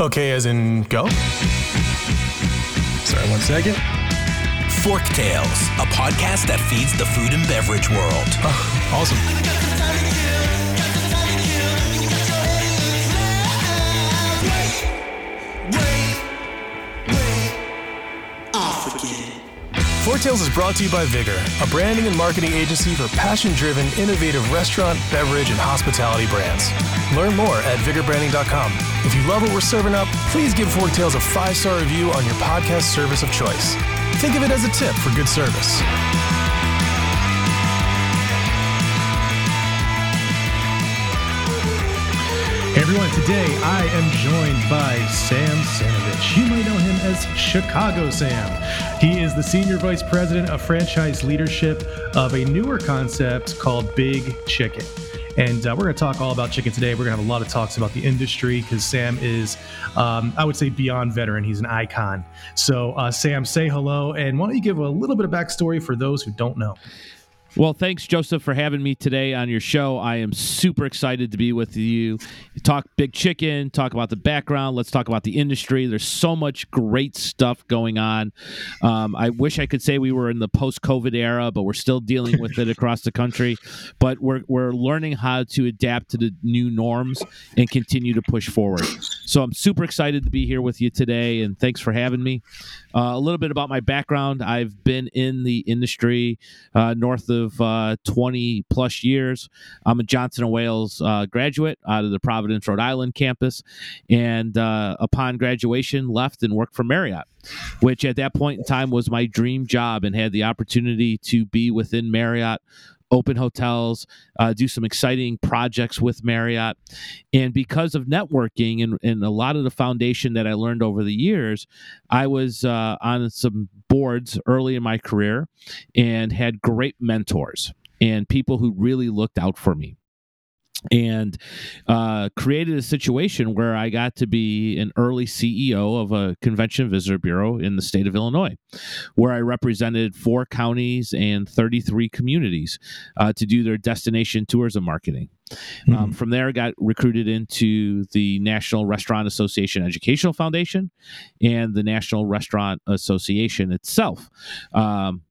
Okay, as in go? Sorry, one second. Fork Tales, a podcast that feeds the food and beverage world. Oh, awesome. Fork Tales is brought to you by Vigor, a branding and marketing agency for passion driven, innovative restaurant, beverage, and hospitality brands. Learn more at vigorbranding.com. If you love what we're serving up, please give Fork Tales a five star review on your podcast service of choice. Think of it as a tip for good service. Everyone, today I am joined by Sam Sanovich. You might know him as Chicago Sam. He is the Senior Vice President of Franchise Leadership of a newer concept called Big Chicken. And uh, we're going to talk all about chicken today. We're going to have a lot of talks about the industry because Sam is, um, I would say, beyond veteran. He's an icon. So, uh, Sam, say hello. And why don't you give a little bit of backstory for those who don't know? Well, thanks, Joseph, for having me today on your show. I am super excited to be with you. Talk big chicken, talk about the background. Let's talk about the industry. There's so much great stuff going on. Um, I wish I could say we were in the post COVID era, but we're still dealing with it across the country. But we're, we're learning how to adapt to the new norms and continue to push forward. So I'm super excited to be here with you today, and thanks for having me. Uh, a little bit about my background I've been in the industry uh, north of uh, 20 plus years. I'm a Johnson and Wales uh, graduate out of the Providence, Rhode Island campus, and uh, upon graduation, left and worked for Marriott, which at that point in time was my dream job, and had the opportunity to be within Marriott open hotels, uh, do some exciting projects with Marriott. And because of networking and, and a lot of the foundation that I learned over the years, I was uh, on some boards early in my career and had great mentors and people who really looked out for me and uh, created a situation where I got to be an early CEO of a convention visitor bureau in the state of Illinois, where I represented four counties and 33 communities uh, to do their destination tourism marketing. Mm-hmm. Um, from there, I got recruited into the National Restaurant Association Educational Foundation and the National Restaurant Association itself. Um,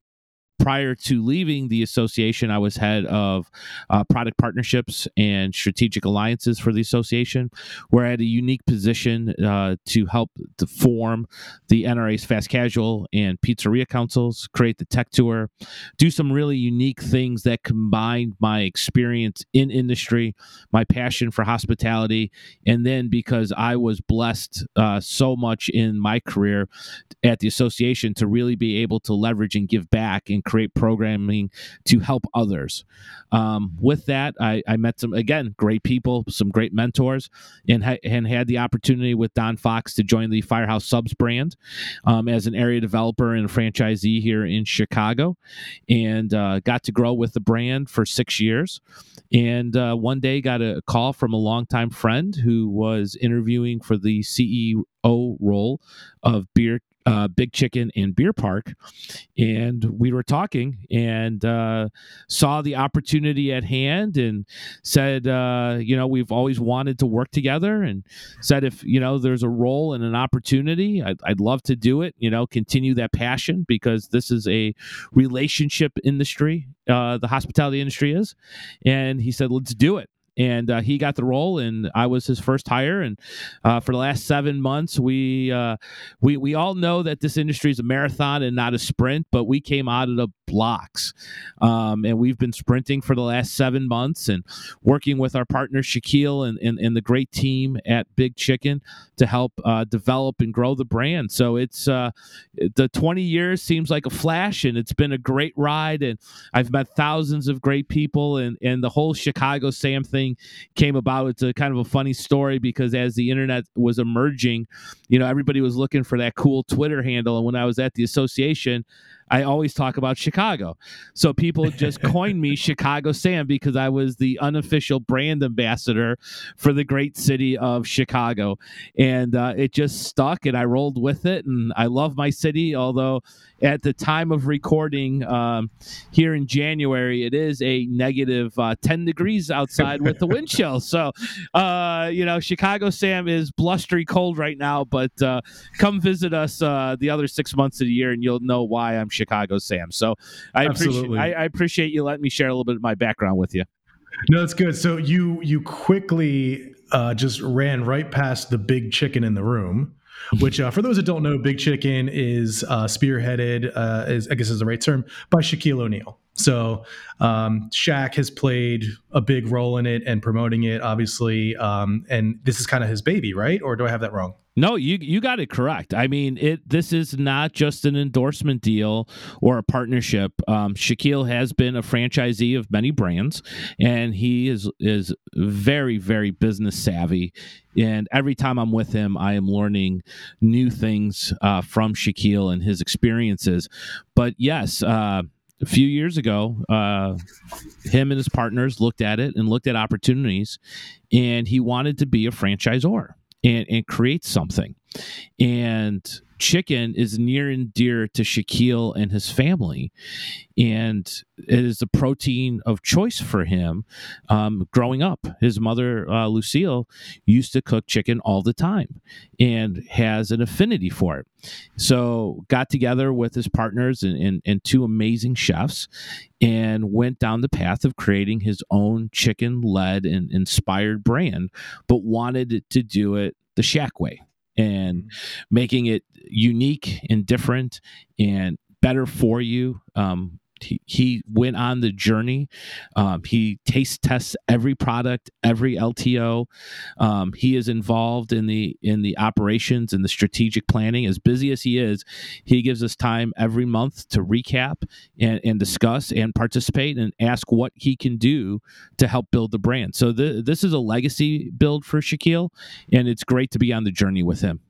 prior to leaving the association, I was head of uh, product partnerships and strategic alliances for the association, where I had a unique position uh, to help to form the NRA's fast casual and pizzeria councils, create the tech tour, do some really unique things that combined my experience in industry, my passion for hospitality, and then because I was blessed uh, so much in my career at the association to really be able to leverage and give back and create programming to help others. Um, with that, I, I, met some again great people, some great mentors, and ha- and had the opportunity with Don Fox to join the Firehouse Subs brand um, as an area developer and franchisee here in Chicago, and uh, got to grow with the brand for six years. And uh, one day, got a call from a longtime friend who was interviewing for the CEO role of Beer uh, Big Chicken and Beer Park, and we were talking and uh, saw the opportunity at hand and said, uh, you know, we've always wanted to work together, and said if you know there's a role and an opportunity, I'd, I'd love to do it. You know, continue that passion because this is a relationship industry. Uh, the hospitality industry is, and he said, let's do it and uh, he got the role, and I was his first hire. And uh, for the last seven months, we uh, we we all know that this industry is a marathon and not a sprint, but we came out of the blocks, um, and we've been sprinting for the last seven months and working with our partner Shaquille and, and, and the great team at Big Chicken to help uh, develop and grow the brand. So it's uh, the 20 years seems like a flash, and it's been a great ride, and I've met thousands of great people, and and the whole Chicago Sam thing came about. It's a kind of a funny story because as the internet was emerging, you know, everybody was looking for that cool Twitter handle. And when I was at the association, I always talk about Chicago. So people just coined me Chicago Sam because I was the unofficial brand ambassador for the great city of Chicago. And uh, it just stuck and I rolled with it. And I love my city, although at the time of recording um, here in January, it is a negative uh, 10 degrees outside with the wind chill. So, uh, you know, Chicago Sam is blustery cold right now, but uh, come visit us uh, the other six months of the year and you'll know why I'm Chicago Sam. So I appreciate, I, I appreciate you letting me share a little bit of my background with you. No, that's good. So you you quickly uh, just ran right past the big chicken in the room which uh, for those that don't know, Big Chicken is uh, spearheaded, uh, is, I guess is the right term, by Shaquille O'Neal. So um, Shaq has played a big role in it and promoting it, obviously. Um, and this is kind of his baby, right? Or do I have that wrong? No, you you got it correct. I mean, it this is not just an endorsement deal or a partnership. Um, Shaquille has been a franchisee of many brands, and he is is very very business savvy. And every time I'm with him, I am learning new things uh, from Shaquille and his experiences. But yes. Uh, a few years ago, uh, him and his partners looked at it and looked at opportunities, and he wanted to be a franchisor and, and create something. And chicken is near and dear to Shaquille and his family. And it is the protein of choice for him um, growing up. His mother, uh, Lucille, used to cook chicken all the time and has an affinity for it. So, got together with his partners and, and, and two amazing chefs and went down the path of creating his own chicken led and inspired brand, but wanted to do it the Shaq way and mm-hmm. making it unique and different and better for you. Um, he, he went on the journey. Um, he taste tests every product, every LTO. Um, he is involved in the in the operations and the strategic planning. As busy as he is, he gives us time every month to recap and, and discuss and participate and ask what he can do to help build the brand. So th- this is a legacy build for Shaquille, and it's great to be on the journey with him.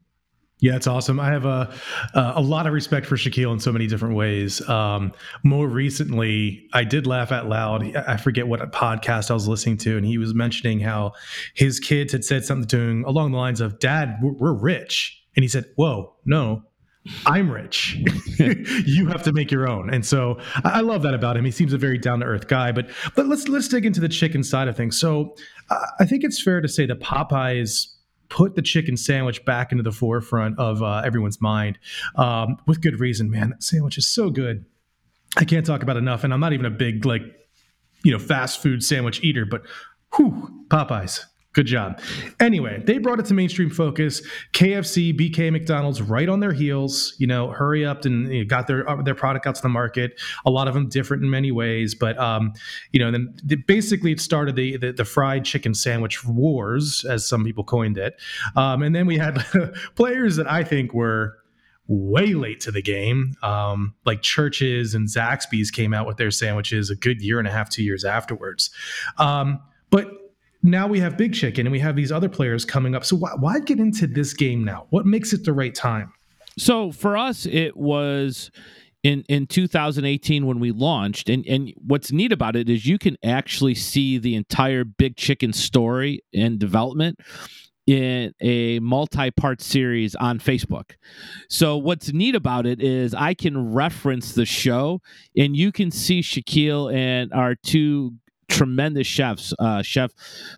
Yeah, it's awesome. I have a a lot of respect for Shaquille in so many different ways. Um, more recently, I did laugh out loud. I forget what podcast I was listening to, and he was mentioning how his kids had said something to him along the lines of, "Dad, we're, rich," and he said, "Whoa, no." I'm rich. you have to make your own, and so I love that about him. He seems a very down to earth guy. But but let's let's dig into the chicken side of things. So I think it's fair to say that Popeyes put the chicken sandwich back into the forefront of uh, everyone's mind um, with good reason. Man, that sandwich is so good. I can't talk about enough, and I'm not even a big like you know fast food sandwich eater, but whew, Popeyes Good job. Anyway, they brought it to mainstream focus. KFC, BK, McDonald's, right on their heels. You know, hurry up and you know, got their uh, their product out to the market. A lot of them different in many ways, but um, you know, then basically it started the, the, the fried chicken sandwich wars, as some people coined it. Um, and then we had players that I think were way late to the game. Um, like Church's and Zaxby's came out with their sandwiches a good year and a half, two years afterwards. Um, but now we have Big Chicken and we have these other players coming up. So why, why get into this game now? What makes it the right time? So for us, it was in in 2018 when we launched and and what's neat about it is you can actually see the entire big chicken story and development in a multi-part series on Facebook. So what's neat about it is I can reference the show and you can see Shaquille and our two tremendous chefs, uh, Chef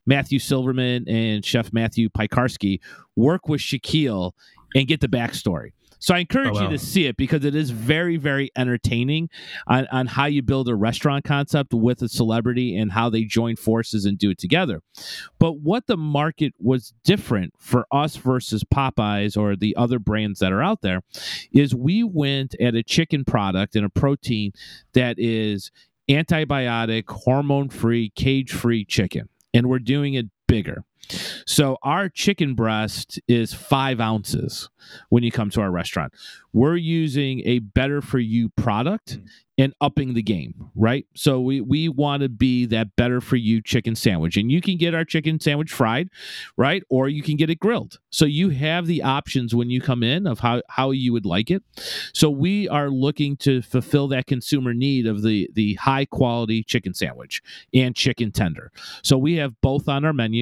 Matthew Silverman and Chef Matthew Piekarski, work with Shaquille and get the backstory. So I encourage oh, wow. you to see it because it is very, very entertaining on, on how you build a restaurant concept with a celebrity and how they join forces and do it together. But what the market was different for us versus Popeyes or the other brands that are out there is we went at a chicken product and a protein that is antibiotic, hormone free, cage free chicken. And we're doing it bigger. So our chicken breast is five ounces when you come to our restaurant. We're using a better for you product mm. and upping the game, right? So we we want to be that better for you chicken sandwich. And you can get our chicken sandwich fried, right? Or you can get it grilled. So you have the options when you come in of how how you would like it. So we are looking to fulfill that consumer need of the the high quality chicken sandwich and chicken tender. So we have both on our menu.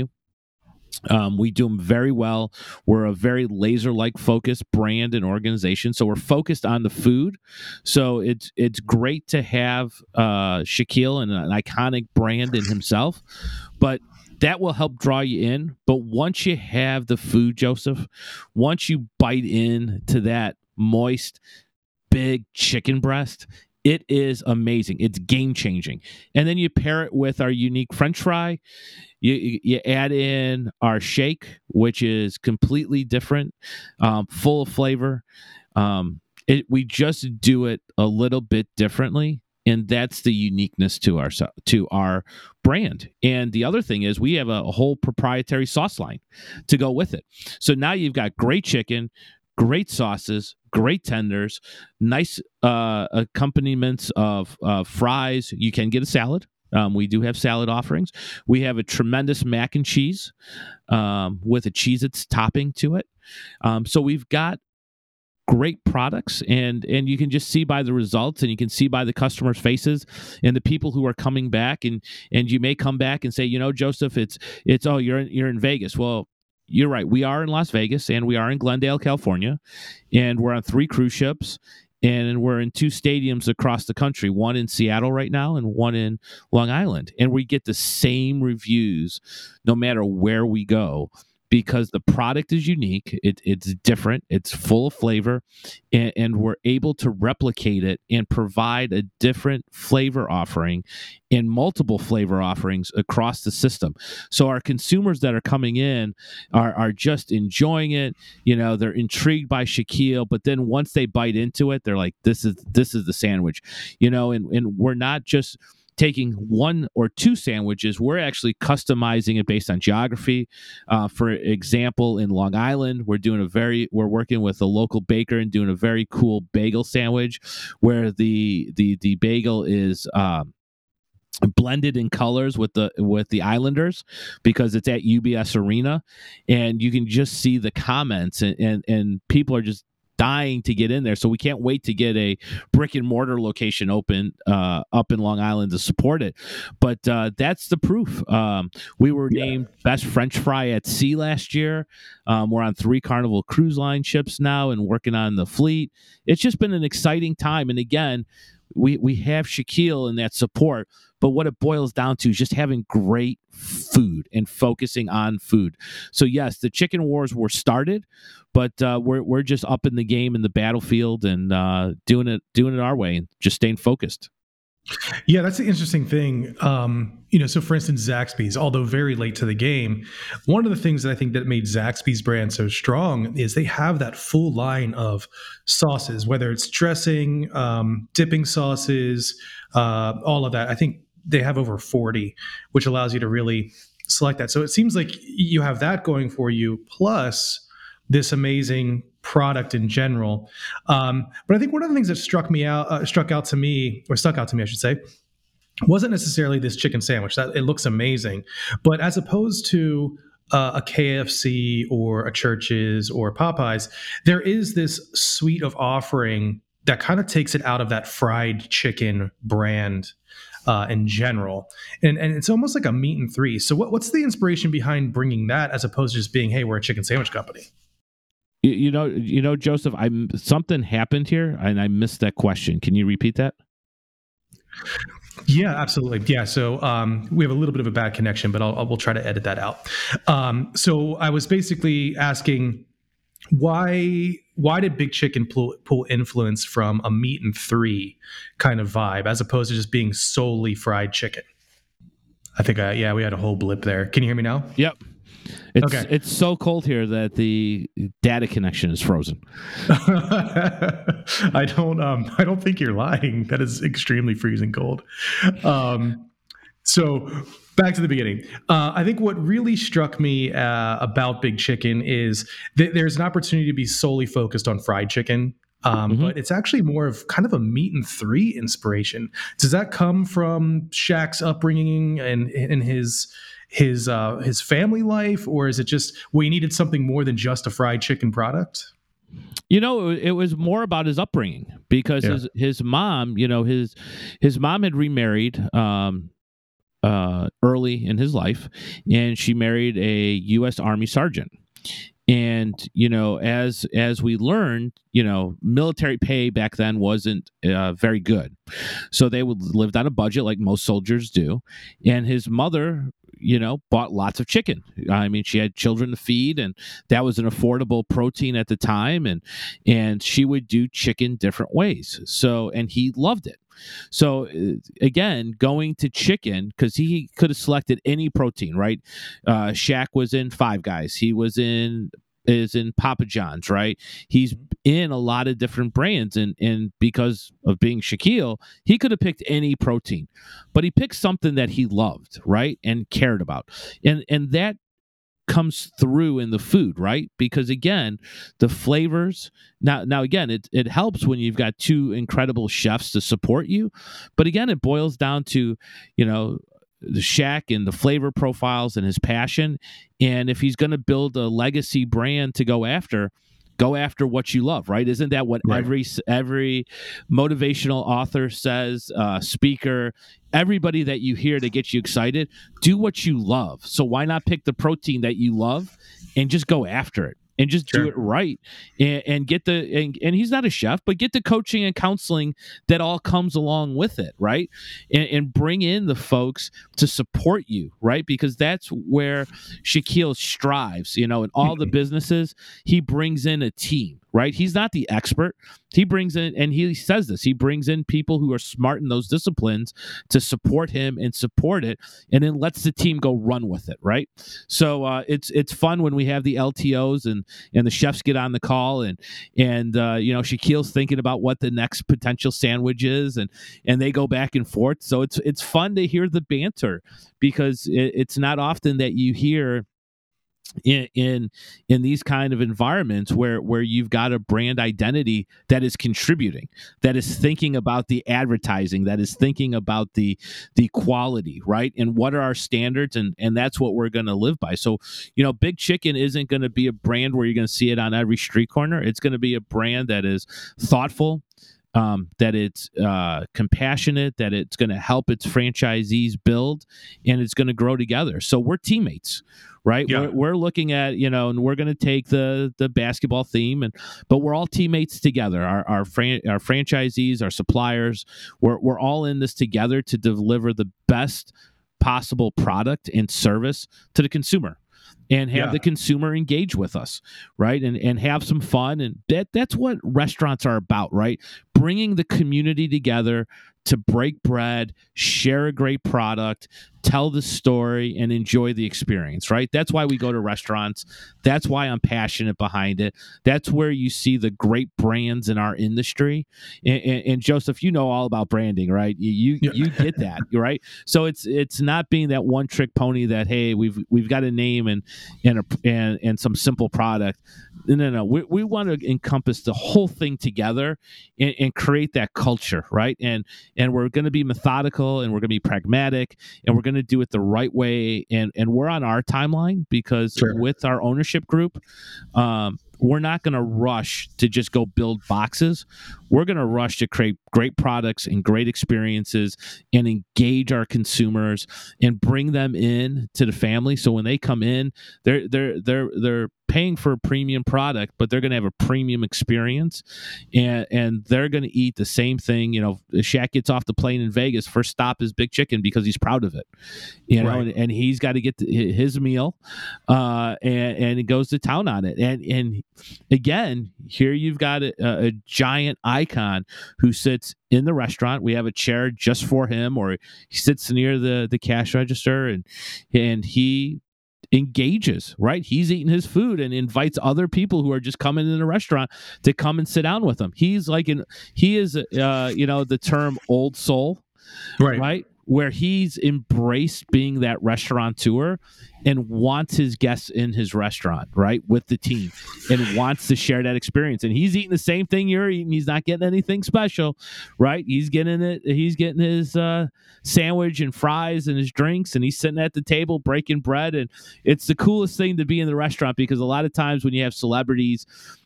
Um, we do them very well. We're a very laser like focused brand and organization, so we're focused on the food. So it's it's great to have uh, Shaquille and an iconic brand in himself, but that will help draw you in. But once you have the food, Joseph, once you bite in to that moist, big chicken breast, it is amazing. It's game changing. And then you pair it with our unique French fry. You you add in our shake, which is completely different, um, full of flavor. Um, it, we just do it a little bit differently, and that's the uniqueness to our to our brand. And the other thing is we have a, whole proprietary sauce line to go with it. So now you've got great chicken, great sauces, great tenders, nice uh, accompaniments of uh, fries. You can get a salad. Um, we do have salad offerings. We have a tremendous mac and cheese um, with a Cheez-Its topping to it. Um, so we've got great products and and you can just see by the results and you can see by the customers faces and the people who are coming back and and you may come back and say you know joseph it's it's oh you're in, you're in vegas well you're right. We are in Las Vegas and we are in Glendale, California, and we're on three cruise ships and we're in two stadiums across the country, one in Seattle right now and one in Long Island. And we get the same reviews no matter where we go because the product is unique. It, it's different. It's full of flavor, and, and, we're able to replicate it and provide a different flavor offering and multiple flavor offerings across the system. So our consumers that are coming in are, are just enjoying it. You know, they're intrigued by Shaquille, but then once they bite into it, they're like, "This is this is the sandwich," you know. And and we're not just taking one or two sandwiches. We're actually customizing it based on geography. Uh, for example, in Long Island, we're doing a very we're working with a local baker and doing a very cool bagel sandwich, where the the the bagel is. Um, blended in colors with the with the Islanders because it's at UBS Arena and you can just see the comments and and, and people are just dying to get in there. So we can't wait to get a brick and mortar location open uh, up in Long Island to support it. But uh, that's the proof. Um, we were yeah. named best French fry at sea last year. Um, we're on three Carnival Cruise Line ships now and working on the fleet. It's just been an exciting time. And again, we we have Shaquille and that support, but what it boils down to is just having great food and focusing on food. So yes, the chicken wars were started, but uh, we're we're just up in the game in the battlefield and uh, doing it doing it our way and just staying focused. Yeah, that's the interesting thing. Um, you know, so for instance, Zaxby's, although very late to the game, one of the things that I think that made Zaxby's brand so strong is they have that full line of sauces, whether it's dressing, um, dipping sauces, uh, all of that. I think they have over 40, which allows you to really select that. So it seems like you have that going for you, plus this amazing product in general. Um, but I think one of the things that struck me out, uh, struck out to me, or stuck out to me, I should say, wasn't necessarily this chicken sandwich. That it looks amazing, but as opposed to uh, a KFC or a Church's or Popeyes, there is this suite of offering that kind of takes it out of that fried chicken brand uh, in general, and and it's almost like a meat and three. So what, what's the inspiration behind bringing that as opposed to just being, hey, we're a chicken sandwich company? You, you know, you know, Joseph, I something happened here, and I missed that question. Can you repeat that? Yeah, absolutely. Yeah, so um, we have a little bit of a bad connection, but I'll, I'll we'll try to edit that out. Um, so I was basically asking why why did Big Chicken pull, pull influence from a meat and three kind of vibe as opposed to just being solely fried chicken? I think, I, yeah, we had a whole blip there. Can you hear me now? Yep. It's okay. it's so cold here that the data connection is frozen. I don't um I don't think you're lying. That is extremely freezing cold. Um So back to the beginning. Uh, I think what really struck me uh, about Big Chicken is that there's an opportunity to be solely focused on fried chicken. Um, mm-hmm. But it's actually more of kind of a meat and three inspiration. Does that come from Shaq's upbringing and and his his uh, his family life, or is it just we needed something more than just a fried chicken product? You know, it was more about his upbringing because yeah. his his mom, you know, his his mom had remarried um, uh, early in his life, and she married a U.S. Army sergeant. And you know, as as we learned, you know, military pay back then wasn't uh, very good, so they would lived on a budget like most soldiers do. And his mother you know, bought lots of chicken. I mean, she had children to feed, and that was an affordable protein at the time. And and she would do chicken different ways. So, and he loved it. So uh, again, going to chicken because he could have selected any protein, right? Uh, Shaq was in Five Guys. He was in is in Papa John's, right? He's mm-hmm. in a lot of different brands, and and because of being Shaquille, he could have picked any protein, but he picked something that he loved, right, and cared about, and and that comes through in the food right because again the flavors now now again it, it helps when you've got two incredible chefs to support you but again it boils down to you know the Shaq and the flavor profiles and his passion. And if he's going to build a legacy brand to go after, go after what you love, right? Isn't that what right. every every motivational author says, uh, speaker, everybody that you hear to get you excited? Do what you love. So why not pick the protein that you love and just go after it? And just sure. do it right and, and get the and, and, he's not a chef but get the coaching and counseling that all comes along with it right? And, and bring in the folks to support you right? Because that's where Shaquille strives you know in all the mm-hmm. businesses he brings in a team right? He's not the expert. He brings in, and he says this, he brings in people who are smart in those disciplines to support him and support it, and then lets the team go run with it, right? So uh, it's it's fun when we have the LTOs and and the chefs get on the call and and uh, you know Shaquille's thinking about what the next potential sandwich is, and and they go back and forth. So it's it's fun to hear the banter because it, it's not often that you hear in, in in these kind of environments where where you've got a brand identity that is contributing that is thinking about the advertising that is thinking about the the quality right? And what are our standards? And and that's what we're going to live by. So you know big chicken isn't going to be a brand where you're going to see it on every street corner. It's going to be a brand that is thoughtful um, that it's uh, compassionate, that it's going to help its franchisees build, and it's going to grow together. So we're teammates, right? Yeah. We're, we're, looking at you know, and we're going to take the the basketball theme, and but we're all teammates together. Our our, fran- our franchisees, our suppliers, we're we're all in this together to deliver the best possible product and service to the consumer and have yeah. the consumer engage with us right? And and have some fun. And that that's what restaurants are about right? Bringing the community together to break bread, share a great product, tell the story, and enjoy the experience, right? That's why we go to restaurants. That's why I'm passionate behind it. That's where you see the great brands in our industry. And, and, and Joseph, you know all about branding, right? You you, yeah. you get that, right? So it's it's not being that one trick pony that hey, we've we've got a name and and a, and, and some simple product. No, no, no. We, we want to encompass the whole thing together and, and create that culture, right? And and we're going to be methodical and we're going to be pragmatic and we're going to do it the right way and and we're on our timeline because sure. with our ownership group um, we're not going to rush to just go build boxes. We're going to rush to create great products and great experiences and engage our consumers and bring them in to the family. So when they come in, they're they're they're they're paying for a premium product, but they're going to have a premium experience, and and they're going to eat the same thing. You know, Shaq gets off the plane in Vegas. First stop is Big Chicken because he's proud of it. You know, right. and, and, he's got to get his meal, uh, and and he goes to town on it. And and again, here you've got a, a, giant icon who sits in the restaurant. We have a chair just for him, or he sits near the the cash register, and and he engages right? He's eating his food and invites other people who are just coming in the restaurant to come and sit down with him. He's like an he is uh you know the term old soul right. right where he's embraced being that restaurateur and wants his guests in his restaurant, right, with the team, and wants to share that experience. And he's eating the same thing you're eating. He's not getting anything special, right? He's getting it. He's getting his uh, sandwich and fries and his drinks, and he's sitting at the table breaking bread. And it's the coolest thing to be in the restaurant because a lot of times when you have celebrities,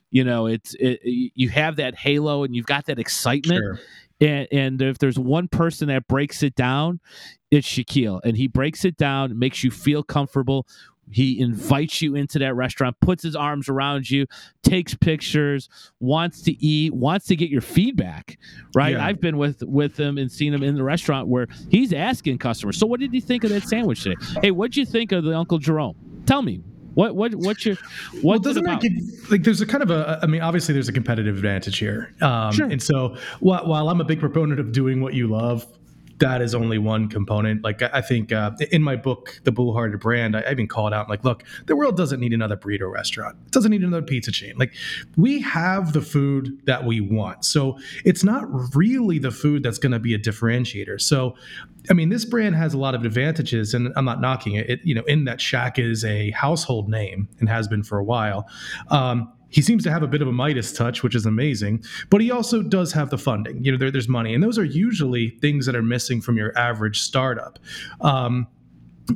you know, it's it, you have that halo and you've got that excitement. Sure. And, and if there's one person that breaks it down, it's Shaquille. And he breaks it down, makes you feel comfortable. He invites you into that restaurant, puts his arms around you, takes pictures, wants to eat, wants to get your feedback. Right? Yeah. I've been with with him and seen him in the restaurant where he's asking customers, "So, what did you think of that sandwich today? Hey, what'd you think of the Uncle Jerome? Tell me, what what what's your Well, what's it doesn't that about?" give like there's a kind of a I mean obviously there's a competitive advantage here, um, Sure. and so while, while I'm a big proponent of doing what you love, that is only one component. Like I think uh, in my book, The Bullhearted Brand, I, I even called out like, look, the world doesn't need another burrito restaurant. It doesn't need another pizza chain. Like we have the food that we want, so it's not really the food that's going to be a differentiator. So. I mean, this brand has a lot of advantages, and I'm not knocking it. it you know, in that Shaq is a household name and has been for a while. Um, he seems to have a bit of a Midas touch, which is amazing, but he also does have the funding. You know, there, there's money, and those are usually things that are missing from your average startup. Um,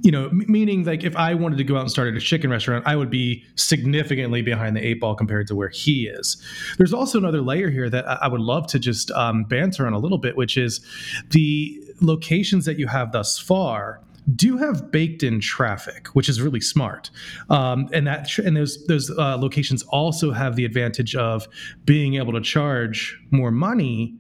you know, m- meaning like if I wanted to go out and start a chicken restaurant, I would be significantly behind the eight ball compared to where he is. There's also another layer here that I I would love to just um, banter on a little bit, which is the locations that you have thus far do have baked in traffic, which is really smart. Um, and that and those those uh, locations also have the advantage of being able to charge more money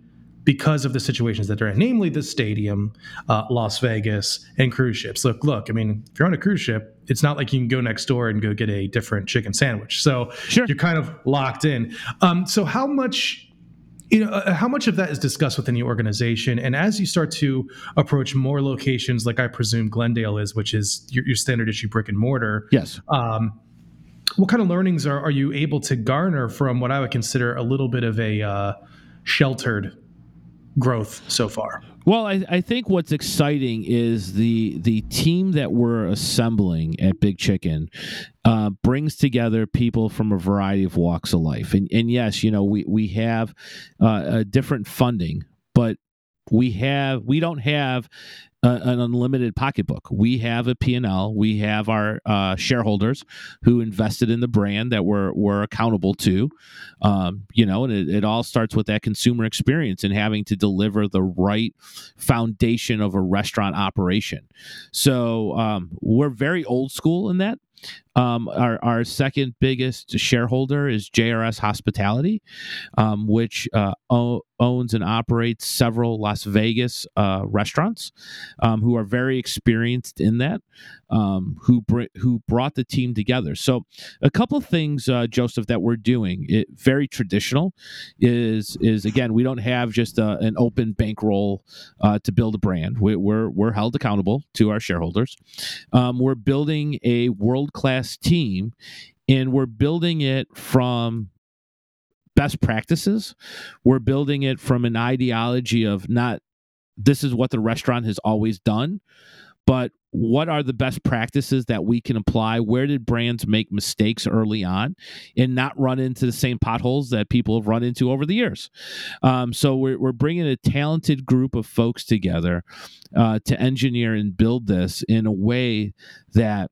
because of the situations that they're in, namely the stadium, uh, Las Vegas, and cruise ships. Look, look. I mean, if you're on a cruise ship, it's not like you can go next door and go get a different chicken sandwich. So Sure. you're kind of locked in. Um, so how much? You know, uh, how much of that is discussed within the organization? And as you start to approach more locations, like I presume Glendale is, which is your, your standard issue brick and mortar, yes. um, what kind of learnings are, are you able to garner from what I would consider a little bit of a uh, sheltered growth so far? Well, I, I think what's exciting is the the team that we're assembling at Big Chicken uh, brings together people from a variety of walks of life, and and yes, you know we we have uh, a different funding, but we have we don't have an unlimited pocketbook. We have a P&L. We have our uh, shareholders who invested in the brand that we're we're accountable to. Um, you know, and it, it all starts with that consumer experience and having to deliver the right foundation of a restaurant operation. So um, we're very old school in that. Um, our, our second biggest shareholder is JRS Hospitality, um, which uh, o- owns and operates several Las Vegas uh, restaurants, um, who are very experienced in that, um, who br- who brought the team together. So, a couple of things, uh, Joseph, that we're doing, it, very traditional, is is again we don't have just a, an open bankroll uh, to build a brand. We, we're we're held accountable to our shareholders. Um, we're building a world class team, and we're building it from best practices. We're building it from an ideology of not this is what the restaurant has always done, but what are the best practices that we can apply? Where did brands make mistakes early on and not run into the same potholes that people have run into over the years? Um, so we're, we're bringing a talented group of folks together uh, to engineer and build this in a way that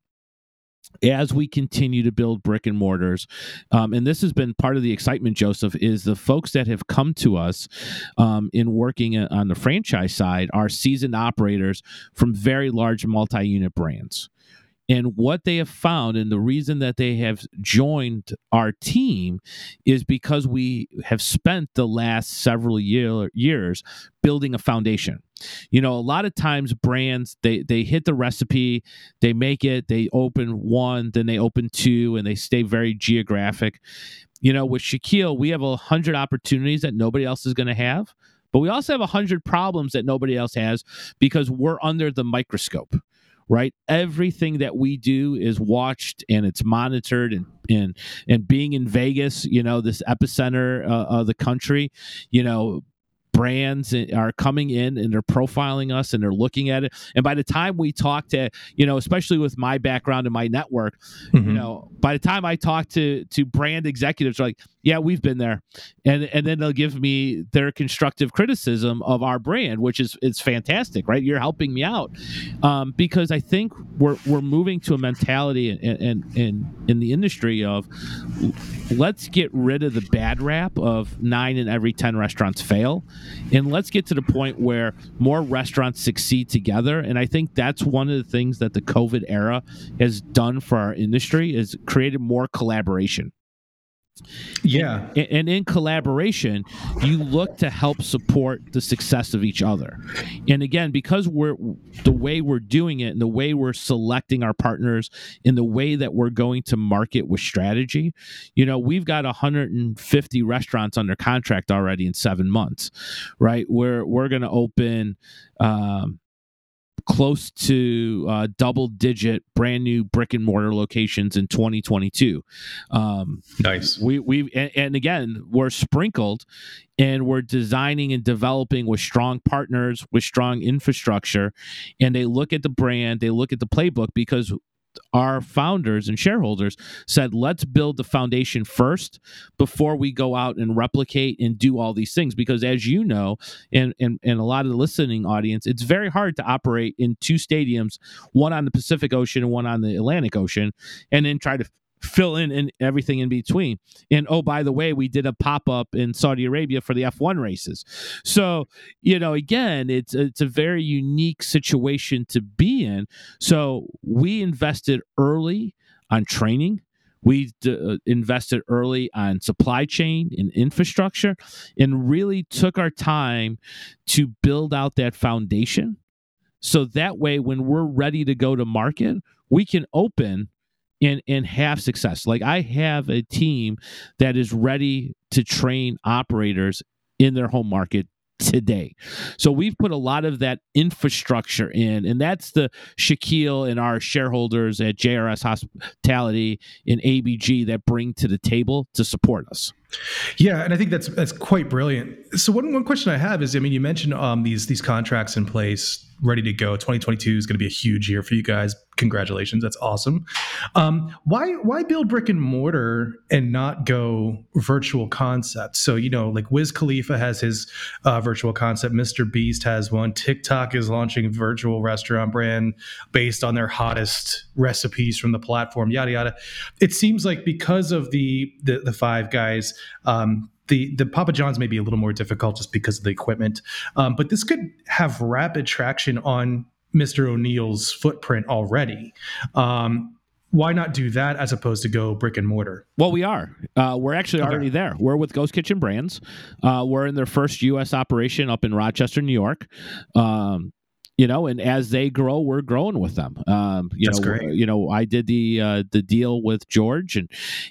as we continue to build brick and mortars. Um, and this has been part of the excitement joseph is the folks that have come to us um, in working on the franchise side are seasoned operators from very large multi-unit brands and what they have found and the reason that they have joined our team is because we have spent the last several year, years building a foundation. You know a lot of times brands they they hit the recipe they make it they open one then they open two and they stay very geographic. You know with shaquille we have a hundred opportunities that nobody else is going to have but we also have a hundred problems that nobody else has because we're under the microscope right everything that we do is watched and it's monitored and and and being in vegas you know this epicenter uh, of the country you know brands are coming in and they're profiling us and they're looking at it. And by the time we talk to, you know, especially with my background and my network, mm-hmm. you know, by the time I talk to to brand executives, like, yeah, we've been there, and and then they'll give me their constructive criticism of our brand, which is it's fantastic, right? You're helping me out um, because I think we're we're moving to a mentality in in in, in the industry of let's get rid of the bad rap of nine in every ten restaurants fail and let's get to the point where more restaurants succeed together. And I think that's one of the things that the COVID era has done for our industry is created more collaboration. Yeah. And, and, in collaboration, you look to help support the success of each other. And again, because we're the way we're doing it and the way we're selecting our partners in the way that we're going to market with strategy, you know, we've got 150 restaurants under contract already in seven months, right? We're, we're going to open, um, close to uh, double digit brand new brick and mortar locations in 2022. Um, nice. We we and, and, again we're sprinkled, and we're designing and developing with strong partners with strong infrastructure, and they look at the brand, they look at the playbook because our founders and shareholders said, let's build the foundation first before we go out and replicate and do all these things. Because as you know, and, and, and a lot of the listening audience, it's very hard to operate in two stadiums, one on the Pacific Ocean and one on the Atlantic Ocean, and then try to fill in and everything in between. And oh, by the way, we did a pop up in Saudi Arabia for the F1 races. So, you know, again, it's it's a very unique situation to be in. So, we invested early on training. We d- uh, invested early on supply chain and infrastructure and really took our time to build out that foundation. So that way, when we're ready to go to market, we can open and and have success. Like I have a team that is ready to train operators in their home market today. So we've put a lot of that infrastructure in, and that's the Shaquille and our shareholders at JRS Hospitality and ABG that bring to the table to support us. Yeah, and I think that's that's quite brilliant. So one one question I have is, I mean, you mentioned um, these these contracts in place, ready to go. 2022 is going to be a huge year for you guys. Congratulations, that's awesome. Um, why why build brick and mortar and not go virtual concept? So you know, like Wiz Khalifa has his uh, virtual concept, Mr. Beast has one, TikTok is launching virtual restaurant brand based on their hottest recipes from the platform. Yada yada. It seems like because of the the, the five guys um, the the Papa John's may be a little more difficult just because of the equipment, um, but this could have rapid traction on Mr. O'Neal's footprint already. Um, why not do that as opposed to go brick and mortar? Well, we are. Uh, we're actually okay. already there. We're with Ghost Kitchen Brands. Uh, we're in their first U.S. operation up in Rochester, New York. Um, you know, and as they grow, we're growing with them. Um, you That's know, great. you know, I did the uh, the deal with George, and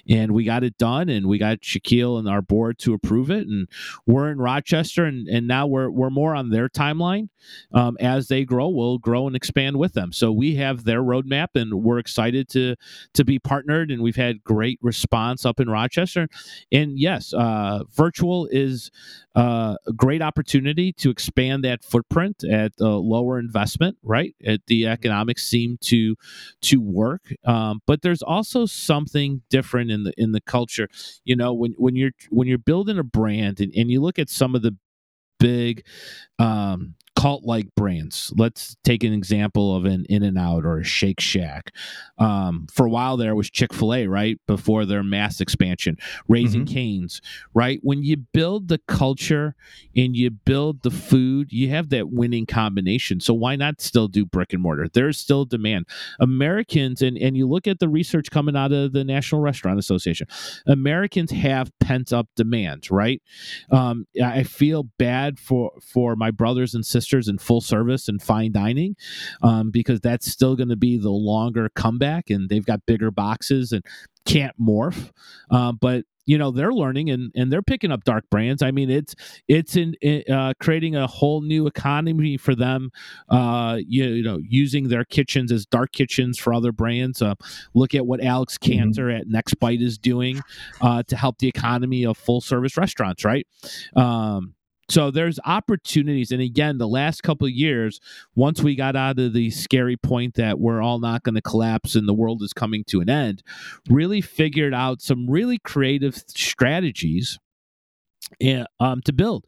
and we got it done, and we got Shaquille and our board to approve it, and we're in Rochester, and and now we're we're more on their timeline. Um, as they grow, we'll grow and expand with them. So we have their roadmap, and we're excited to to be partnered, and we've had great response up in Rochester. And yes, uh, virtual is uh, a great opportunity to expand that footprint at a lower investment, right? At the mm-hmm. economics seem to to work, um, but there's also something different in the in the culture. You know, when when you're when you're building a brand and, and you look at some of the big um, cult like brands. Let's take an example of an In-N-Out or a Shake Shack. Um, for a while there was Chick fil A, right? Before their mass expansion, Raising mm-hmm. Cane's, right? When you build the culture and you build the food, you have that winning combination. So why not still do brick and mortar? There's still demand. Americans, and, and you look at the research coming out of the National Restaurant Association, Americans have pent up demand, right? Um, I feel bad for, for my brothers and sisters in full service and fine dining um, because that's still going to be the longer comeback and they've got bigger boxes and can't morph. Uh, but you know they're learning and, and they're picking up dark brands. I mean, it's it's in uh, creating a whole new economy for them. Uh, you, you, know, using their kitchens as dark kitchens for other brands. Uh, look at what Alex mm-hmm. Canter at Nextbite is doing uh, to help the economy of full service restaurants. Right. Um, So there's opportunities, and again, the last couple years, once we got out of the scary point that we're all not going to collapse and the world is coming to an end, really figured out some really creative strategies and, um, to build.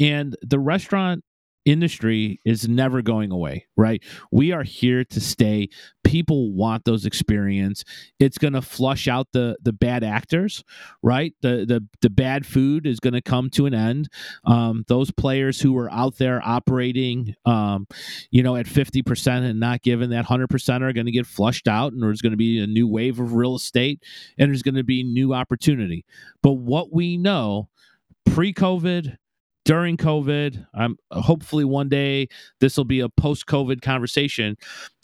And the restaurant industry is never going away right? We are here to stay. People want those experience. It's going to flush out the the bad actors right? The the, the bad food is going to come to an end. Um, those players who are out there operating um, you know at 50% and not given that 100% are going to get flushed out and there's going to be a new wave of real estate and there's going to be new opportunity. But what we know pre-covid during COVID, I'm hopefully one day this will be a post-COVID conversation.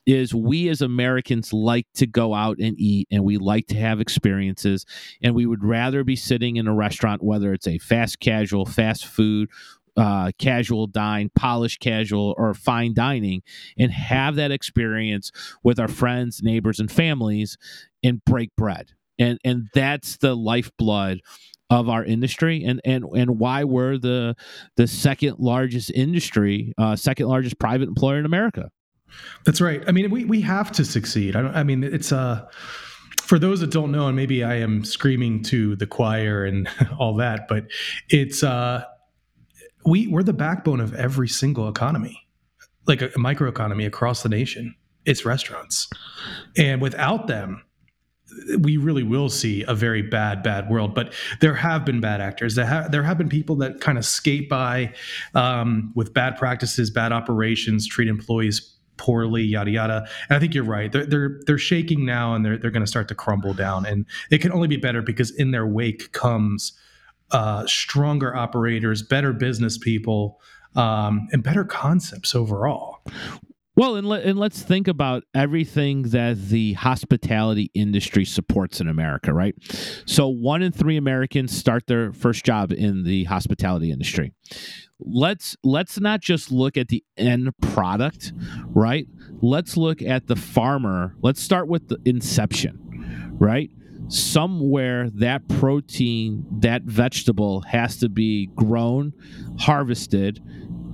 Is we as Americans like to go out and eat and we like to have experiences, and we would rather be sitting in a restaurant, whether it's a fast casual, fast food, uh, casual dine, polished casual, or fine dining, and have that experience with our friends, neighbors, and families, and break bread. And and that's the lifeblood of our industry and and and why we're the the second largest industry uh, second largest private employer in america. That's right. I mean we we have to succeed. I don't i mean it's uh for those that don't know and maybe i am screaming to the choir and all that but it's uh we we're the backbone of every single economy like a, a microeconomy across the nation. It's restaurants. And without them we really will see a very bad, bad world. But there have been bad actors. There have, there have been people that kind of skate by um, with bad practices, bad operations, treat employees poorly, yada yada. And I think you're right. They're they're they're shaking now, and they're they're going to start to crumble down. And it can only be better because in their wake comes uh, stronger operators, better business people. Um, and better concepts overall. Well, and, let, and let's think about everything that the hospitality industry supports in America, right? So, one in three Americans start their first job in the hospitality industry. Let's let's not just look at the end product, right? Let's look at the farmer. Let's start with the inception, right? Somewhere that protein, that vegetable has to be grown, harvested,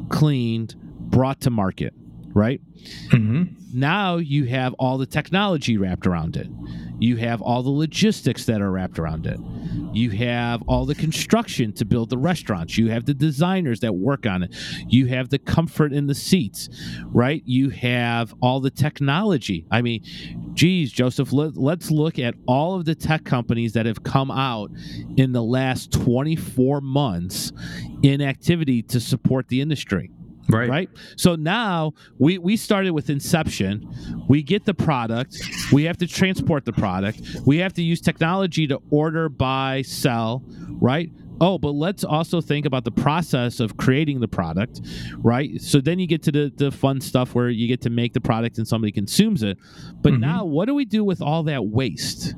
cleaned, brought to market right? Mm-hmm. Now you have all the technology wrapped around it. You have all the logistics that are wrapped around it. You have all the construction to build the restaurants. You have the designers that work on it. You have the comfort in the seats, right? You have all the technology. I mean, geez, Joseph, let, let's look at all of the tech companies that have come out in the last 24 months in activity to support the industry Right. Right. So now we we started with inception. We get the product. We have to transport the product. We have to use technology to order, buy, sell. Right. Oh, but let's also think about the process of creating the product, right? So then you get to the, the fun stuff where you get to make the product and somebody consumes it. But mm-hmm. now, what do we do with all that waste?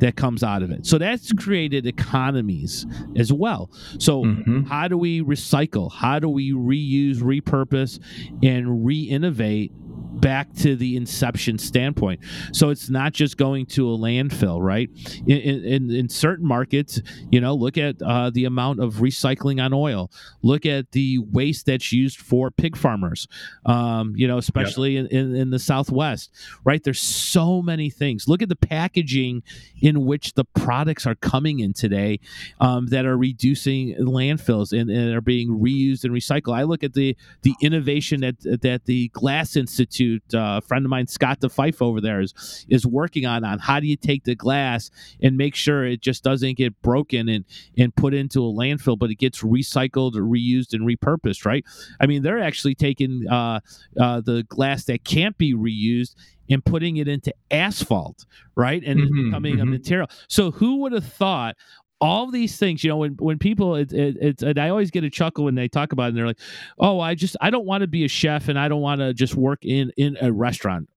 That comes out of it. So that's created economies as well. So mm-hmm. how do we recycle? How do we reuse, repurpose, and re-innovate back to the inception standpoint. So it's not just going to a landfill, right? In, in, in certain markets, you know, look at uh, the amount of recycling on oil. Look at the waste that's used for pig farmers, um, you know, especially yep. in, in, in, the Southwest, right? There's so many things. Look at the packaging in which the products are coming in today um, that are reducing landfills and, and are being reused and recycled. I look at the the innovation that that the Glass Institute Uh, a friend of mine, Scott DeFife over there, is is working on on how do you take the glass and make sure it just doesn't get broken and and put into a landfill, but it gets recycled, or reused, and repurposed. Right? I mean, they're actually taking uh, uh, the glass that can't be reused and putting it into asphalt, right? And mm-hmm, becoming mm-hmm. a material. So who would have thought all these things, you know, when when people, it, it, it's, and I always get a chuckle when they talk about it. and They're like, "Oh, I just, I don't want to be a chef, and I don't want to just work in in a restaurant."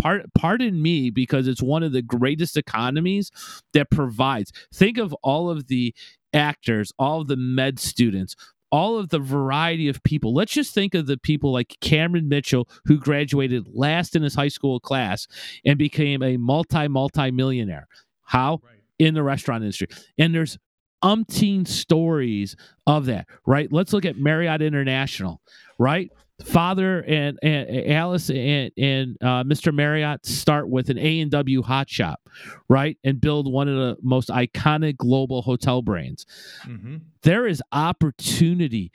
Part, pardon me, because it's one of the greatest economies that provides. Think of all of the actors, all of the med students, all of the variety of people. Let's just think of the people like Cameron Mitchell, who graduated last in his high school class and became a multi multi millionaire. How? Right in the restaurant industry. And there's umpteen stories of that, right? Let's look at Marriott International, right? Father and, and Alice and, and uh, Mr. Marriott start with an A and W Hot Shoppe, right, and build one of the most iconic global hotel brands. Mm-hmm. There is opportunity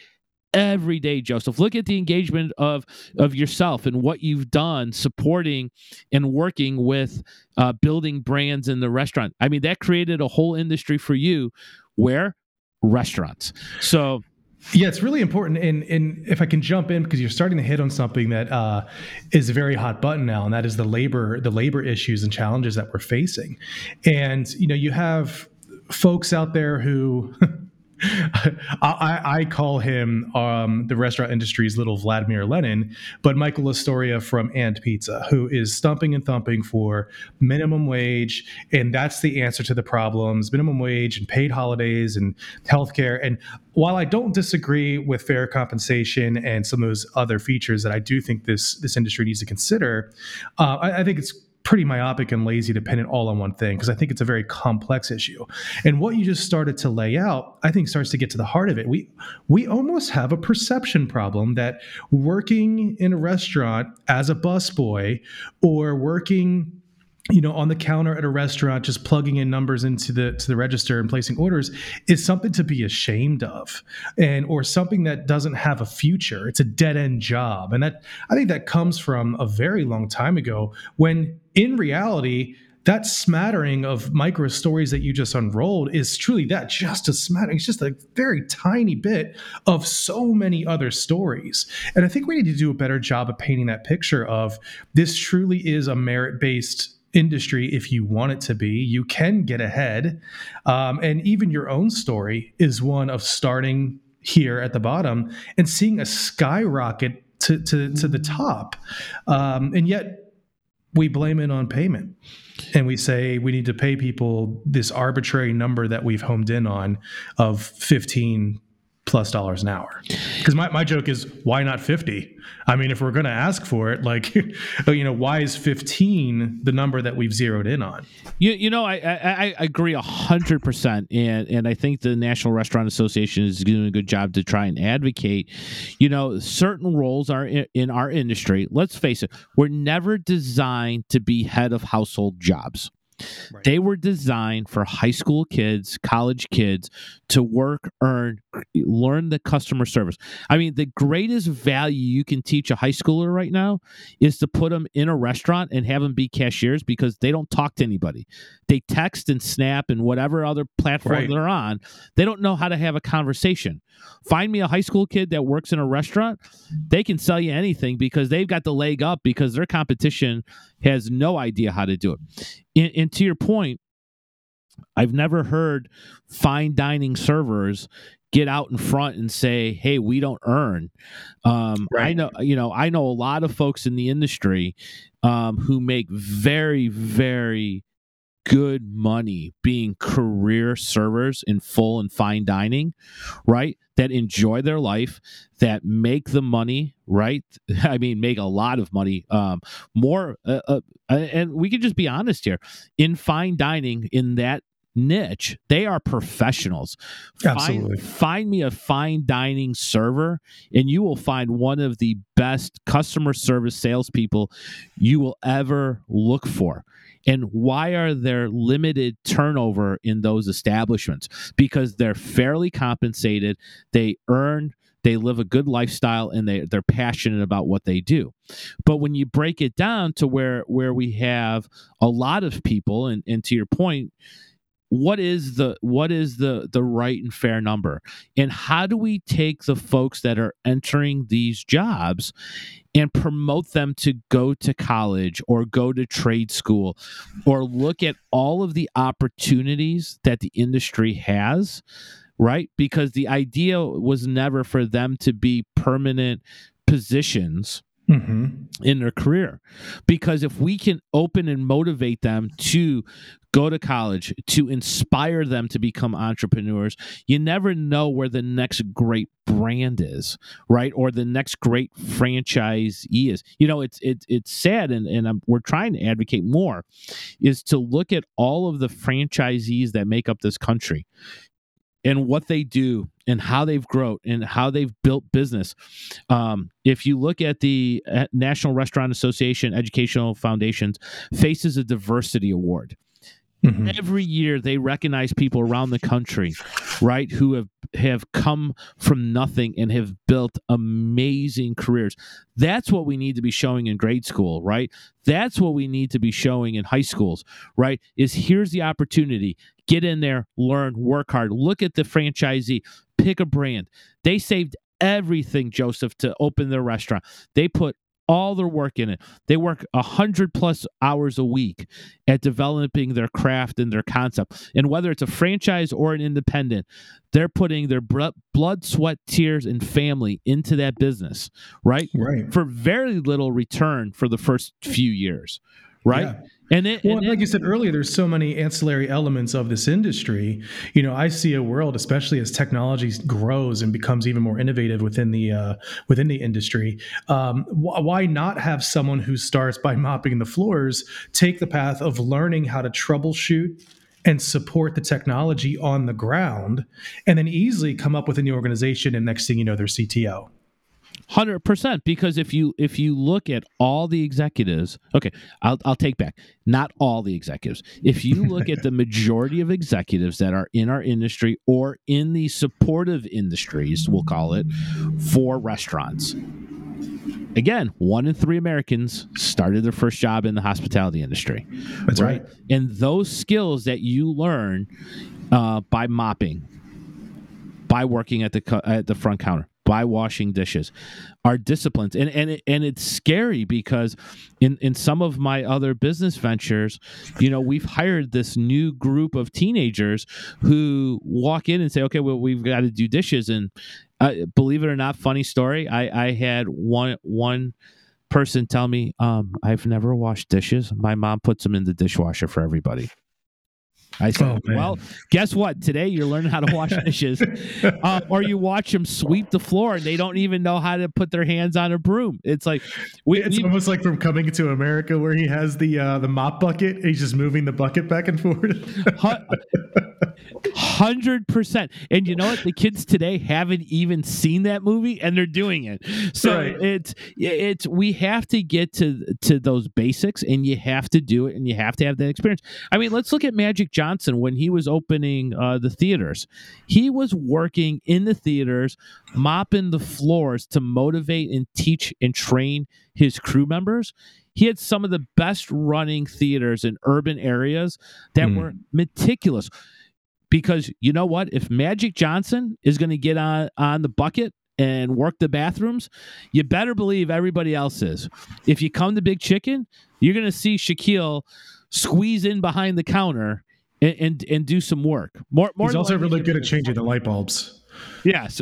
every day joseph look at the engagement of of yourself and what you've done supporting and working with uh, building brands in the restaurant i mean that created a whole industry for you where restaurants so yeah, it's really important. And, and if I can jump in, because you're starting to hit on something that uh, is a very hot button now, and that is the labor, the labor issues and challenges that we're facing. And you know, you have folks out there who I, I, call him um, the restaurant industry's little Vladimir Lenin, but Michael Lastoria from And Pizza, who is stumping and thumping for minimum wage, and that's the answer to the problems: minimum wage and paid holidays and healthcare. And while I don't disagree with fair compensation and some of those other features that I do think this this industry needs to consider, uh, I, I think it's pretty myopic and lazy to pin it all on one thing because I think it's a very complex issue. And what you just started to lay out, I think starts to get to the heart of it. We we almost have a perception problem that working in a restaurant as a busboy or working you know on the counter at a restaurant just plugging in numbers into the to the register and placing orders is something to be ashamed of and or something that doesn't have a future it's a dead end job and that i think that comes from a very long time ago when in reality that smattering of micro stories that you just unrolled is truly that just a smattering it's just a very tiny bit of so many other stories and i think we need to do a better job of painting that picture of this truly is a merit based industry if you want it to be. You can get ahead. Um, and even your own story is one of starting here at the bottom and seeing a skyrocket to, to, to the top. Um, and yet we blame it on payment. And we say we need to pay people this arbitrary number that we've homed in on of 15 plus dollars an hour. Because my, my joke is, why not 50? I mean, if we're going to ask for it, like, you know, why is 15 the number that we've zeroed in on? You, you know, I, I, I agree 100%. And, and I think the National Restaurant Association is doing a good job to try and advocate. You know, certain roles are in, in our industry. Let's face it, we're never designed to be head of household jobs. Right. They were designed for high school kids, college kids to work, earn, learn the customer service. I mean, the greatest value you can teach a high schooler right now is to put them in a restaurant and have them be cashiers because they don't talk to anybody. They text and snap and whatever other platform right. they're on. They don't know how to have a conversation. Find me a high school kid that works in a restaurant, they can sell you anything because they've got the leg up because their competition has no idea how to do it. and, and to your point, I've never heard fine dining servers get out in front and say, "Hey, we don't earn." Um, right. I know, you know, I know a lot of folks in the industry um, who make very, very good money being career servers in full and fine dining, right? That enjoy their life, that make the money, right? I mean, make a lot of money, um, more. Uh, uh, and we can just be honest here in fine dining, in that niche, they are professionals. Absolutely. Find, find, me a fine dining server, and you will find one of the best customer service salespeople you will ever look for. And why are there limited turnover in those establishments? Because they're fairly compensated, they earn they live a good lifestyle and they they're passionate about what they do but when you break it down to where where we have a lot of people and, and to your point what is the what is the the right and fair number and how do we take the folks that are entering these jobs and promote them to go to college or go to trade school or look at all of the opportunities that the industry has right because the idea was never for them to be permanent positions Mm-hmm. in their career. Because if we can open and motivate them to go to college, to inspire them to become entrepreneurs, you never know where the next great brand is, right? Or the next great franchise is. You know, it's it's it's sad, and and I'm, we're trying to advocate more, is to look at all of the franchisees that make up this country and what they do and how they've grown and how they've built business. Um, if you look at the National Restaurant Association Educational Foundations faces a diversity award. Mm-hmm. Every year they recognize people around the country, right, who have have come from nothing and have built amazing careers. That's what we need to be showing in grade school, right? That's what we need to be showing in high schools, right? Is here's the opportunity. Get in there, learn, work hard. Look at the franchisee, pick a brand. They saved everything, Joseph, to open their restaurant. They put all their work in it. They work a hundred plus hours a week at developing their craft and their concept. And whether it's a franchise or an independent, they're putting their blood, sweat, tears, and family into that business, right? Right. For very little return for the first few years, right? Yeah. And, it, well, and like it, you said earlier, there's so many ancillary elements of this industry. You know, I see a world, especially as technology grows and becomes even more innovative within the uh, within the industry. Um, wh- why not have someone who starts by mopping the floors take the path of learning how to troubleshoot and support the technology on the ground, and then easily come up within the organization, and next thing you know, they're CTO. Hundred percent, because if you if you look at all the executives, okay, I'll I'll take back not all the executives. If you look at the majority of executives that are in our industry or in the supportive industries, we'll call it, for restaurants, again, one in three Americans started their first job in the hospitality industry. That's right. right. And those skills that you learn uh, by mopping, by working at the at the front counter, by washing dishes are disciplines and and and it's scary because in in some of my other business ventures you know we've hired this new group of teenagers who walk in and say okay well we've got to do dishes. And uh, believe it or not funny story i i had one one person tell me um i've never washed dishes. My mom puts them in the dishwasher for everybody I said, oh, well, guess what? Today you're learning how to wash dishes, uh, or you watch them sweep the floor and they don't even know how to put their hands on a broom. It's like we, it's we, almost like from Coming to America, where he has the uh, the mop bucket. he's just moving the bucket back and forth. Hundred percent. And you know what? The kids today haven't even seen that movie, and they're doing it. So right. it's it's we have to get to to those basics, and you have to do it, and you have to have that experience. I mean, let's look at Magic Johnson when he was opening uh, the theaters. He was working in the theaters, mopping the floors to motivate and teach and train his crew members he had some of the best running theaters in urban areas that mm. were meticulous because you know what? If Magic Johnson is going to get on on the bucket and work the bathrooms, you better believe everybody else is. If you come to Big Chicken, you're going to see Shaquille squeeze in behind the counter and and, and do some work. More, more He's also really good at changing the light bulbs. Yes,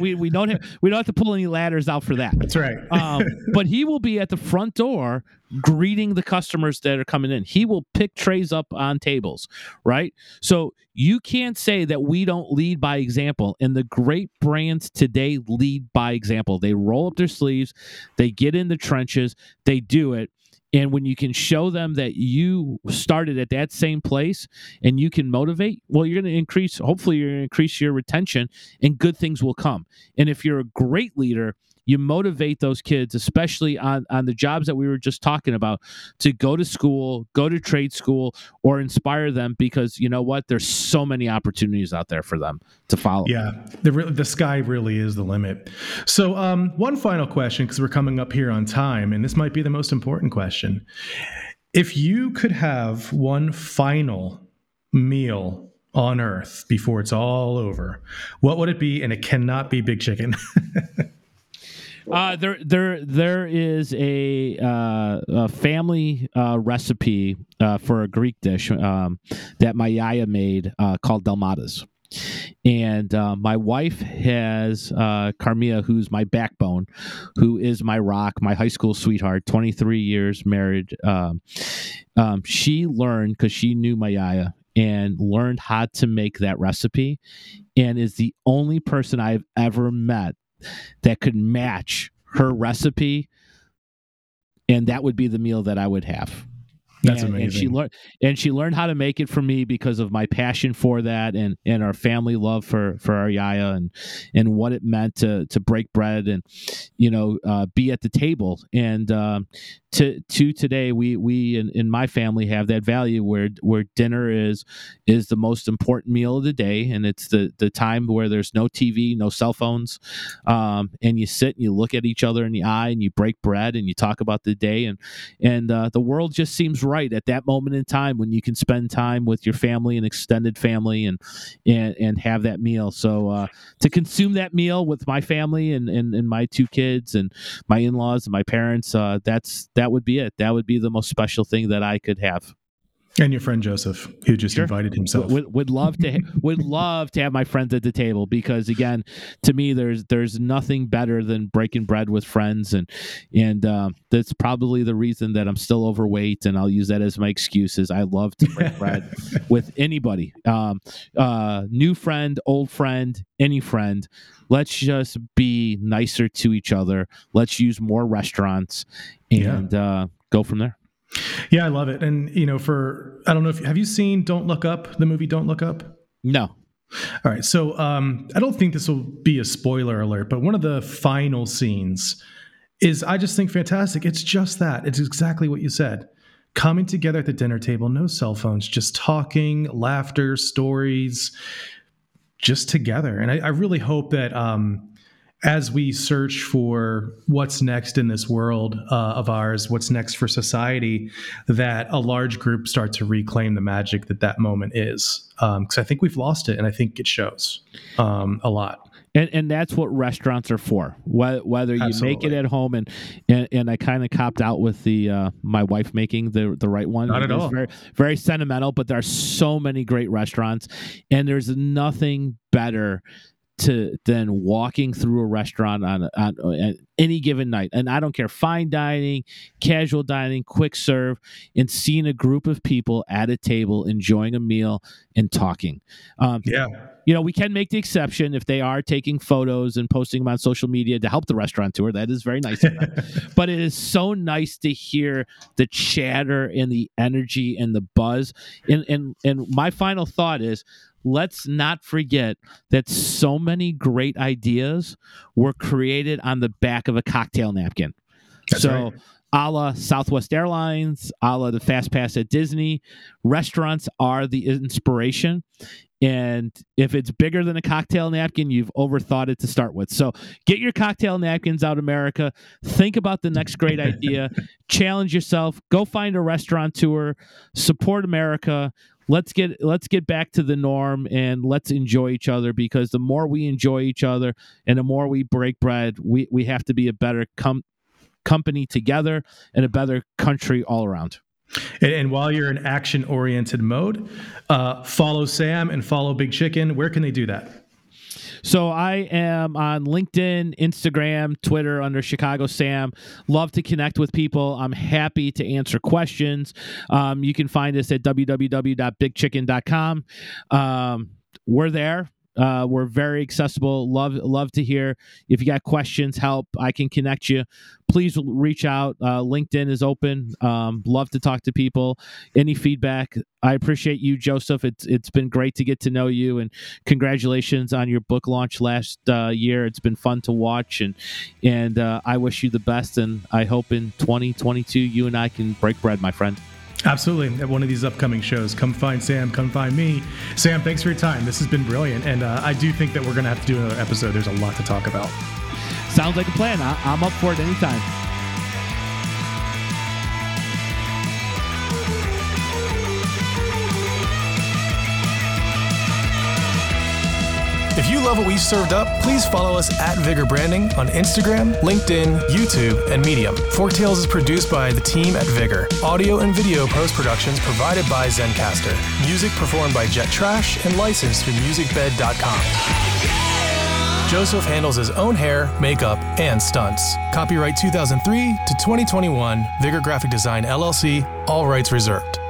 we, we don't have we don't have to pull any ladders out for that. That's right. um, but he will be at the front door greeting the customers that are coming in. He will pick trays up on tables, right? So you can't say that we don't lead by example. And the great brands today lead by example. They roll up their sleeves, they get in the trenches, they do it. And when you can show them that you started at that same place and you can motivate, well, you're going to increase, hopefully, you're going to increase your retention and good things will come. And if you're a great leader, you motivate those kids, especially on, on the jobs that we were just talking about, to go to school, go to trade school, or inspire them because you know what? There's so many opportunities out there for them to follow. Yeah, the, the sky really is the limit. So, um, one final question because we're coming up here on time, and this might be the most important question. If you could have one final meal on earth before it's all over, what would it be? And it cannot be big chicken. Uh, there, there, there is a, uh, a family uh, recipe uh, for a Greek dish um, that my yaya made uh, called dalmatas. And uh, my wife has uh, Carmia, who's my backbone, who is my rock, my high school sweetheart, 23 years married. Um, um, she learned because she knew my yaya and learned how to make that recipe and is the only person I've ever met that could match her recipe and that would be the meal that I would have. That's and, amazing. And she learned and she learned how to make it for me because of my passion for that and and our family love for for our yaya and and what it meant to to break bread and you know uh, be at the table and um, to to today we we in, in my family have that value where where dinner is is the most important meal of the day. And it's the the time where there's no TV no cell phones. Um, and you sit and you look at each other in the eye and you break bread and you talk about the day. And and uh, the world just seems right at that moment in time when you can spend time with your family and extended family and and and have that meal. So uh, to consume that meal with my family and, and and my two kids and my in-laws and my parents uh, that's that would be it. That would be the most special thing that I could have and your friend Joseph, who just Sure. invited himself. would, would love to would love to have my friends at the table because again to me there's there's nothing better than breaking bread with friends and and um, that's probably the reason that I'm still overweight and I'll use that as my excuses. I love to break bread with anybody um, uh, new friend old friend any friend let's just be nicer to each other let's use more restaurants Yeah. and uh, go from there yeah, I love it. And you know, for I don't know if have you seen Don't Look Up, the movie Don't Look Up? no All right. So um, I don't think this will be a spoiler alert, but one of the final scenes is, I just think, fantastic. It's just that. It's exactly what you said. Coming together at the dinner table, no cell phones, just talking, laughter, stories, just together. And I, I really hope that um, as we search for what's next in this world uh, of ours, what's next for society, that a large group start to reclaim the magic that that moment is. Because I think we've lost it, and I think it shows um, a lot. and and that's what restaurants are for. Whether, you make it at home, and and, and I kind of copped out with the uh, my wife making the the right one. Not at all. Very very sentimental, but there are so many great restaurants, and there's nothing better to then walking through a restaurant on, on on any given night and i don't care fine dining casual dining quick serve and seeing a group of people at a table enjoying a meal and talking um, Yeah. you know, we can make the exception if they are taking photos and posting them on social media to help the restaurateur. That is very nice. of them. but it is so nice to hear the chatter and the energy and the buzz. And and and my final thought is let's not forget that so many great ideas were created on the back of a cocktail napkin. That's so right. a la Southwest Airlines, a la the Fast Pass at Disney, restaurants are the inspiration. And if it's bigger than a cocktail napkin, you've overthought it to start with. So get your cocktail napkins out, America. Think about the next great idea. Challenge yourself. Go find a restaurant tour. Support America. Let's get let's get back to the norm and let's enjoy each other because the more we enjoy each other and the more we break bread, we, we have to be a better com- company together and a better country all around. And, and while you're in action oriented mode, uh, follow Sam and follow Big Chicken. Where can they do that? So I am on LinkedIn, Instagram, Twitter under Chicago Sam. Love to connect with people. I'm happy to answer questions. Um, you can find us at www.bigchicken.com. Um, we're there. Uh, we're very accessible. Love love to hear if you got questions, help. I can connect you. Please reach out. Uh, LinkedIn is open. Um, love to talk to people. Any feedback, I appreciate you, Joseph. It's it's been great to get to know you, and congratulations on your book launch last uh, year. It's been fun to watch, and and uh, I wish you the best. And I hope in 2022 you and I can break bread, my friend. Absolutely. At one of these upcoming shows, come find Sam, come find me. Sam, thanks for your time. This has been brilliant. And uh, I do think that we're going to have to do another episode. There's a lot to talk about. Sounds like a plan. I, I'm up for it anytime. If you love what we've served up, please follow us at Vigor Branding on Instagram, LinkedIn, YouTube, and Medium. Fork Tales is produced by the team at Vigor. Audio and video post productions provided by Zencastr. Music performed by Jet Trash and licensed through musicbed.com. Joseph handles his own hair, makeup, and stunts. Copyright 2003 to 2021, Vigor Graphic Design LLC, all rights reserved.